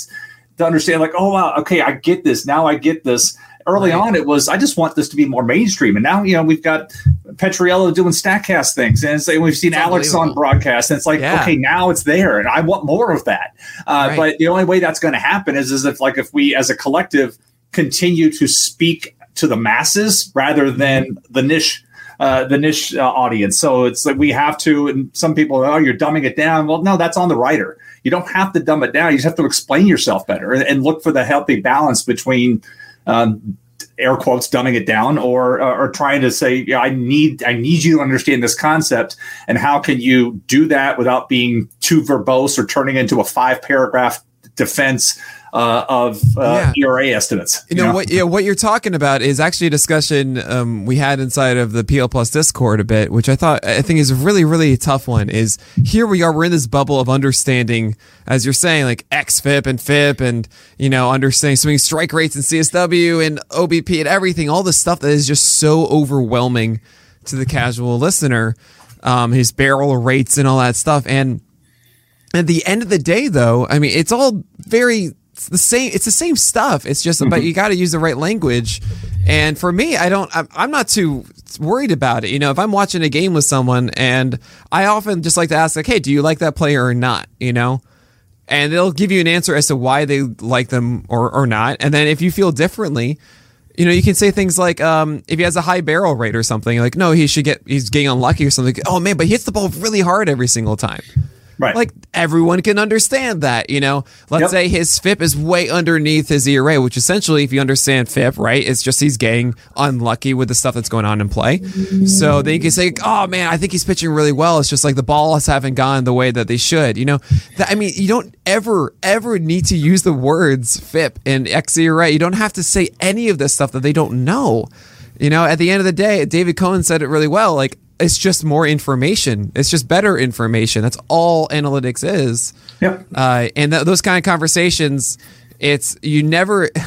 to understand, like, "Oh, wow, okay, I get this now. I get this." Early on it was I just want this to be more mainstream. And now, you know, we've got Petriello doing Statcast things and like, we've seen Alex on broadcast. And it's like, yeah. okay, now it's there and I want more of that. Uh, right. But the only way that's going to happen is, is if like if we as a collective continue to speak to the masses rather than the niche uh, the niche uh, audience. So it's like we have to, and some people, oh, you're dumbing it down. Well, no, that's on the writer. You don't have to dumb it down. You just have to explain yourself better and, and look for the healthy balance between um, air quotes dumbing it down or uh, or trying to say yeah, I need I need you to understand this concept and how can you do that without being too verbose or turning into a five paragraph defense uh, of uh, yeah. ERA estimates. You, you know, know, what? Yeah, what you're talking about is actually a discussion um, we had inside of the PL Plus Discord a bit, which I thought I think is a really really tough one. Is here we are, we're in this bubble of understanding, as you're saying, like XFIP and FIP, and you know, understanding swing strike rates and CSW and OBP and everything, all this stuff that is just so overwhelming to the casual listener. Um, his barrel rates and all that stuff, and at the end of the day, though, I mean, it's all very it's the same. It's the same stuff. It's just, but you got to use the right language. And for me, I don't. I'm, I'm not too worried about it. You know, if I'm watching a game with someone, and I often just like to ask, like, "Hey, do you like that player or not?" You know, and they'll give you an answer as to why they like them or or not. And then if you feel differently, you know, you can say things like, um, if he has a high barrel rate or something, like, no, he should get, he's getting unlucky or something. Oh man, but he hits the ball really hard every single time. Right. Like everyone can understand that, you know. Let's yep. say his FIP is way underneath his ERA, which essentially, if you understand FIP, right, it's just he's getting unlucky with the stuff that's going on in play. So then you can say, "Oh man, I think he's pitching really well." It's just like the balls haven't gone the way that they should, you know. I mean, you don't ever ever need to use the words FIP and ERA. You don't have to say any of this stuff that they don't know. You know, at the end of the day, David Cohen said it really well. Like it's just more information. It's just better information. That's all analytics is. Yep. Uh, and th- those kind of conversations, it's you never.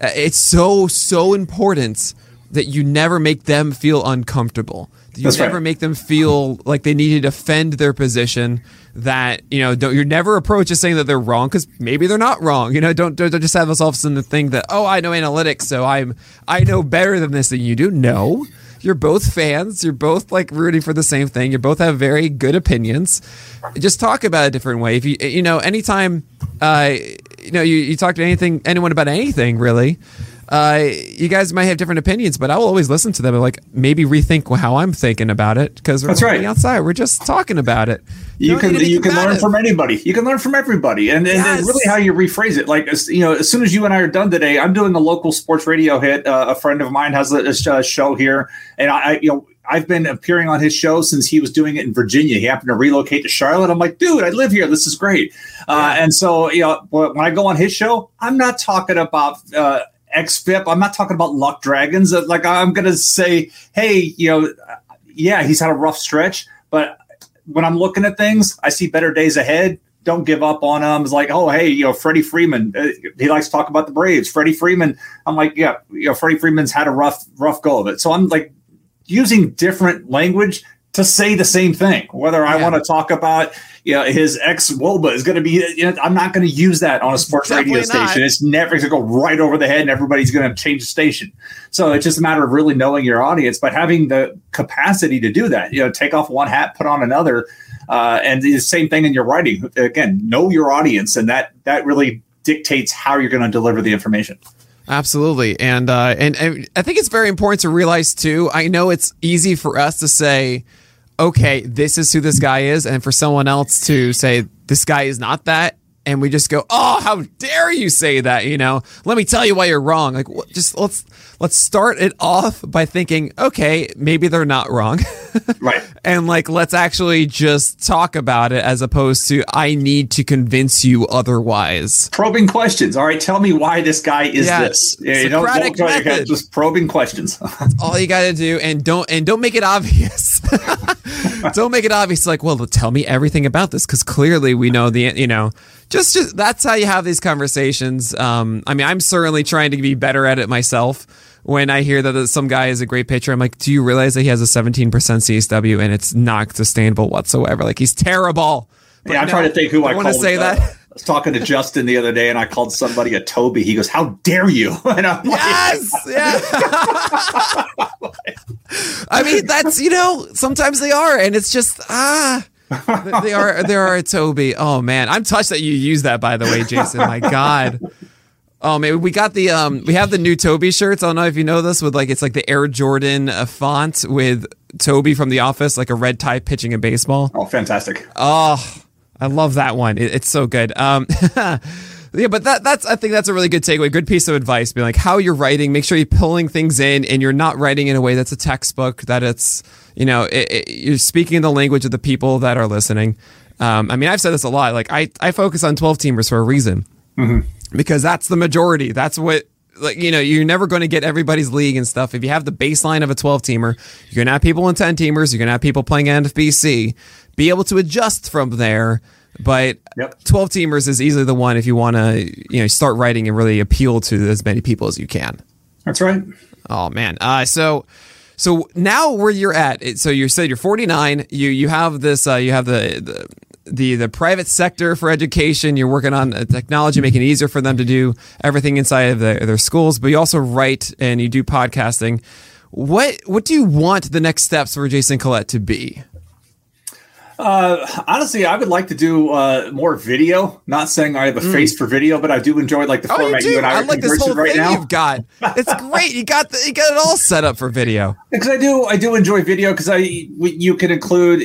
It's so so important that you never make them feel uncomfortable. You That's never right. make them feel like they need to defend their position. That you know, don't you never approach as saying that they're wrong because maybe they're not wrong. You know, don't, don't, don't just have us all of a sudden think that oh, I know analytics, so I'm I know better than this than you do. No, you're both fans. You're both like rooting for the same thing. You both have very good opinions. Just talk about it a different way. If you you know anytime uh, you know you, you talk to anything anyone about anything really uh, you guys might have different opinions, but I will always listen to them and like maybe rethink how I'm thinking about it because we're That's right. outside. We're just talking about it. You, don't can you can learn it. from anybody. You can learn from everybody, and, and, and really how you rephrase it. Like as, you know, as soon as you and I are done today, I'm doing a local sports radio hit. Uh, a friend of mine has a, a show here, and I, I you know. I've been appearing on his show since he was doing it in Virginia. He happened to relocate to Charlotte. I'm like, dude, I live here. This is great. Uh, and so, you know, when I go on his show, I'm not talking about uh, XFIP. I'm not talking about Luck Dragons. Uh, Like, I'm to say, hey, you know, yeah, he's had a rough stretch, but when I'm looking at things, I see better days ahead. Don't give up on him. It's like, oh, hey, you know, Freddie Freeman. Uh, he likes to talk about the Braves. Freddie Freeman. I'm like, yeah, you know, Freddie Freeman's had a rough, rough go of it. So I'm like using different language to say the same thing. Whether I Yeah. want to talk about, you know, his xwOBA is going to be, you know, I'm not going to use that on a sports radio Definitely not. station. It's never going to go right over the head, and everybody's going to change the station. So it's just a matter of really knowing your audience, but having the capacity to do that. You know, take off one hat, put on another, uh, and the same thing in your writing. Again, know your audience, and that that really dictates how you're going to deliver the information. Absolutely, and uh, and and I think it's very important to realize too. I know it's easy for us to say, "Okay, this is who this guy is," and for someone else to say, "This guy is not that," and we just go, "Oh, how dare you say that?" You know, let me tell you why you're wrong. Like, just let's let's start it off by thinking, okay, maybe they're not wrong, Right. and like let's actually just talk about it as opposed to I need to convince you otherwise. Probing questions. All right, tell me why this guy is Yeah, this. Yeah, don't, don't try- just probing questions. That's all you got to do and don't and don't make it obvious don't make it obvious like well tell me everything about this because clearly we know the you know just just that's how you have these conversations um i mean i'm certainly trying to be better at it myself when i hear that some guy is a great pitcher i'm like do you realize that he has a 17% csw and it's not sustainable whatsoever like he's terrible But yeah, I'm no, trying to think who I, I want to say uh, that I was talking to Justin the other day, and I called somebody a Toby. He goes, "How dare you?" And I'm like, Yes. Yeah. I mean, that's you know, sometimes they are, and it's just ah. they are they are a Toby. Oh man, I'm touched that you use that by the way, Jason. My God. Oh man, we got the um we have the new Toby shirts. I don't know if you know this with like it's like the Air Jordan uh, font with Toby from The Office, like a red tie pitching a baseball. "Oh, fantastic!" Oh, I love that one. It, it's so good. Um, yeah, but that that's I think that's a really good takeaway. Good piece of advice. Being like how you're writing. Make sure you're pulling things in, and you're not writing in a way that's a textbook. That it's you know it, it, you're speaking the language of the people that are listening. Um, I mean, I've said this a lot. Like I I focus on 12 teamers for a reason because that's the majority. That's what like you know you're never going to get everybody's league and stuff. If you have the baseline of a 12 teamer, you're gonna have people in 10 teamers. You're gonna have people playing NFBC. Be able to adjust from there. But Yep. 12 teamers is easily the one if you want to you know start writing and really appeal to as many people as you can. That's right. Oh man. Uh, so so now where you're at. So you said you're 49. You you have this. Uh, you have the, the the the private sector for education. You're working on uh, technology, making it easier for them to do everything inside of the, their schools. But you also write and you do podcasting. What what do you want the next steps for Jason Collette to be? Uh, honestly, I would like to do uh, more video. Not saying I have a face for video, but I do enjoy like the. Oh, format you, do. and I, I are like this whole right thing now. you've got. It's great. You got the, you got it all set up for video. because I do I do enjoy video because I we- you can include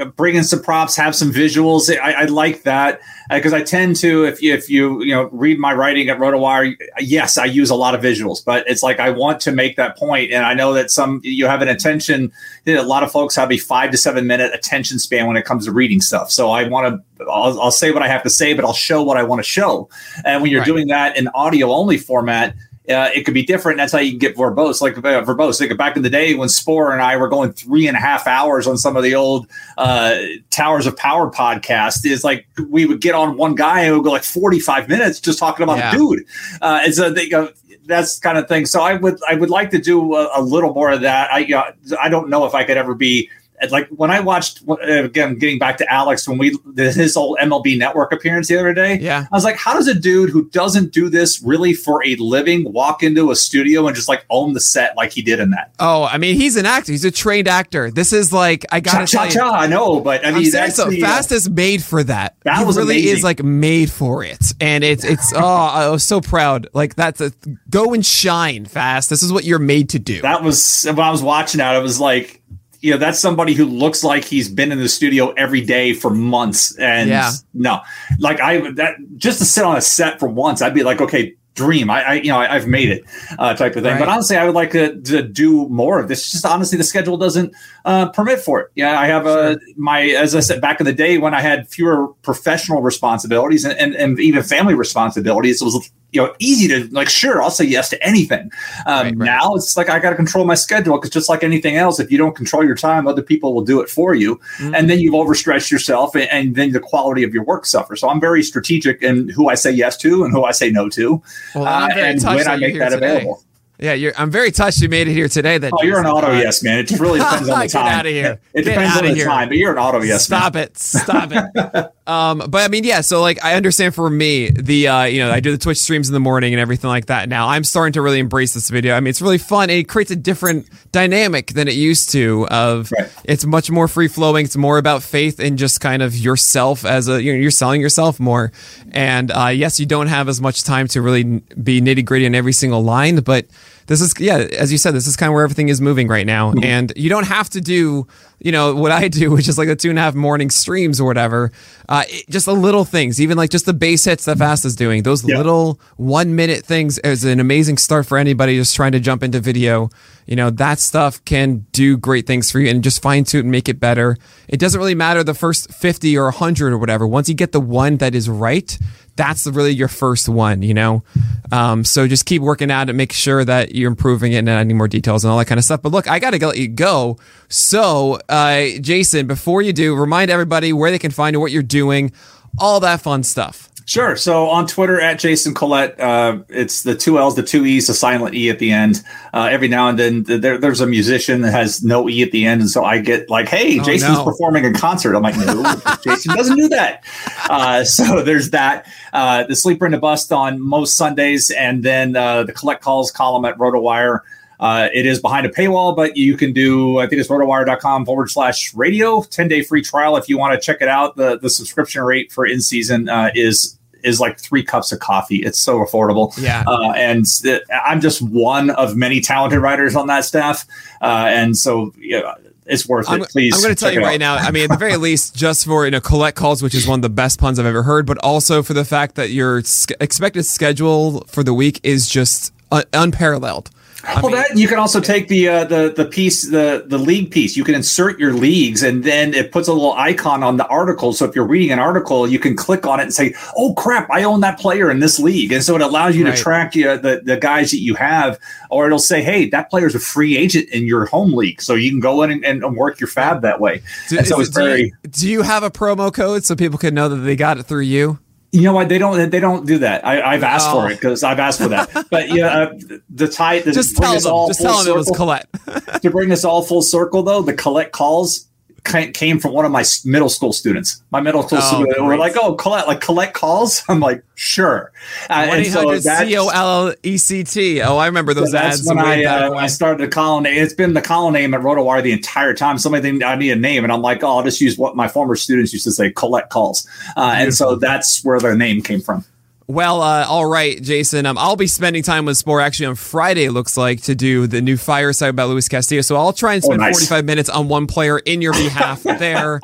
Uh, bring in some props, have some visuals. I, I like that uh, because I tend to if you, if you you know read my writing at RotoWire, yes, I use a lot of visuals, but it's like I want to make that point, and I know that some you have an attention. You know, a lot of folks have a five to seven minute attention span when it comes to reading stuff. So I want to I'll, I'll say what I have to say, but I'll show what I want to show. And when you're Right. doing that in audio only format, uh, it could be different. That's how you can get verbose. Like uh, verbose. Like back in the day when Spore and I were going three and a half hours on some of the old uh, Towers of Power podcast, is like we would get on one guy and it would go like forty five minutes just talking about Yeah. a dude. Uh, and so they go. That's kind of thing. So I would I would like to do a, a little more of that. I uh, I don't know if I could ever be like when I watched uh, again, getting back to Alex when we his old MLB Network appearance the other day. Yeah, I was like, how does a dude who doesn't do this really for a living walk into a studio and just like own the set like he did in that? Oh, I mean, he's an actor. He's a trained actor. This is like I gotta cha, cha, I know, but I mean, that's so the, uh, Fast is made for that. That he was really amazing. is like made for it, and it's it's. oh, I was so proud. Like that's a go and shine, Fast. This is what you're made to do. That was when I was watching that. I was like, you know, that's somebody who looks like he's been in the studio every day for months. And Yeah. no, like I that just to sit on a set for once, I'd be like, okay, dream. I, I you know, I, I've made it, uh, type of thing. Right. But honestly, I would like to, to do more of this. Just honestly, the schedule doesn't uh, permit for it. Yeah, I have a my as I said back in the day when I had fewer professional responsibilities and, and, and even family responsibilities, it was you know easy to like sure I'll say yes to anything. Um, Right, right. Now it's like I got to control my schedule because just like anything else, if you don't control your time, other people will do it for you, Mm-hmm. and then you've overstretched yourself, and, and then the quality of your work suffers. So I'm very strategic in who I say yes to and who I say no to, Well, uh, and when I make that today. available. Yeah, you're, I'm very touched you made it here today. That Oh, you're an auto yes man. It just really depends on the time. Get time. outta here. It Get depends on the here. time, but you're an auto yes man. Stop it! Stop it! um, but I mean, yeah. So like, I understand for me, the uh, you know, I do the Twitch streams in the morning and everything like that. Now I'm starting to really embrace this video. I mean, it's really fun. It creates a different dynamic than it used to. Of Right. it's much more free flowing. It's more about faith and just kind of yourself as a you know, you're selling yourself more. And uh, yes, you don't have as much time to really be nitty gritty in every single line, but this is yeah as you said this is kind of where everything is moving right now. Mm-hmm. and you don't have to do you know what i do which is like the two and a half morning streams or whatever. Uh, it- just the little things even like just the base hits that fast is doing. Those Yeah. little one minute things is an amazing start for anybody just trying to jump into video. You know that stuff can do great things for you and just fine tune and make it better. It doesn't really matter the first 50 or 100 or whatever. Once you get the one that is right that's really your first one, you know? Um, so just keep working at it, make sure that you're improving it and adding more details and all that kind of stuff. But look, I got to let you go. So, uh, Jason, before you do, remind everybody where they can find you, what you're doing, all that fun stuff. Sure. So on Twitter at Jason Collette, uh, it's the two L's, the two E's, a silent E at the end. Uh, every now and then there, there's a musician that has no E at the end. And so I get like, hey, Oh, Jason's no. performing a concert. I'm like, no, Jason doesn't do that. Uh, so there's that. Uh, the Sleeper and the Bust on most Sundays. And then uh, the Collette Calls column at RotoWire. Uh, it is behind a paywall, but you can do, I think it's rotowire.com forward slash radio, 10 day free trial. If you want to check it out, the, the subscription rate for in season uh, is is like three cups of coffee. It's so affordable. Yeah. Uh, and th- I'm just one of many talented writers on that staff. Uh, and so, yeah, it's worth I'm, it. Please. I'm going to tell you right out. now. I mean, at the very least, just for you know, Collette Calls, which is one of the best puns I've ever heard, but also for the fact that your sk- expected schedule for the week is just uh, unparalleled. I well, mean- that you can also take the uh, the the piece the the league piece. You can insert your leagues, and then it puts a little icon on the article. So if you're reading an article, you can click on it and say, "Oh crap, I own that player in this league," and so it allows you Right. to track uh, the the guys that you have, or it'll say, "Hey, that player's a free agent in your home league," so you can go in and, and work your fab that way. Do, so it's very. do you have a promo code so people can know that they got it through you? You know what? They don't. They don't do that. I, I've asked Oh. for it because I've asked for that. But yeah, uh, the tie. The, Just tell them. all Just tell them it was circle- Collette. to bring us all full circle, though, the Collette Calls ca- came from one of my middle school students. My middle school Oh, students were like, "Oh, collect like collect calls." I'm like, "Sure." Uh, One and so hundred C O L E C T. Oh, I remember those that's ads when I, uh. I started the column name. It's been the column name at RotoWire the entire time. Somebody think I need a name, and I'm like, "Oh, I'll just use what my former students used to say, collect calls." Uh, and so that's where the name came from. Well, uh, all right, Jason. Um, I'll be spending time with Spore actually on Friday. Looks like to do the new fireside about Luis Castillo. So I'll try and spend Oh, nice. 45 minutes on one player in your behalf there.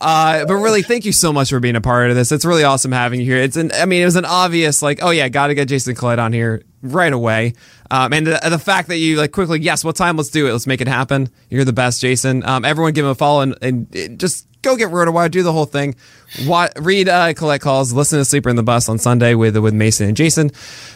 Uh, but really, thank you so much for being a part of this. It's really awesome having you here. It's an, I mean, it was an obvious like, oh yeah, got to get Jason Collette on here right away. Um, and the, the fact that you like quickly, yes, what time? Let's do it. Let's make it happen. You're the best, Jason. Um, everyone give him a follow and, and just go get RotoWire, do the whole thing. Read uh, Collette Calls, listen to Sleeper and the Bust on Sunday with with Mason and Jason.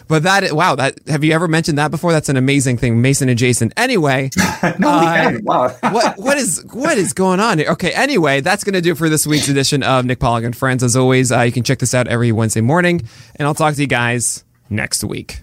But that wow, that have you ever mentioned that before? That's an amazing thing, Mason and Jason. Anyway, No, hadn't. Wow. what what is what is going on here? Okay, anyway, that's gonna do it for this week's edition of Nick Pollack and Friends. As always, uh, you can check this out every Wednesday morning, and I'll talk to you guys next week.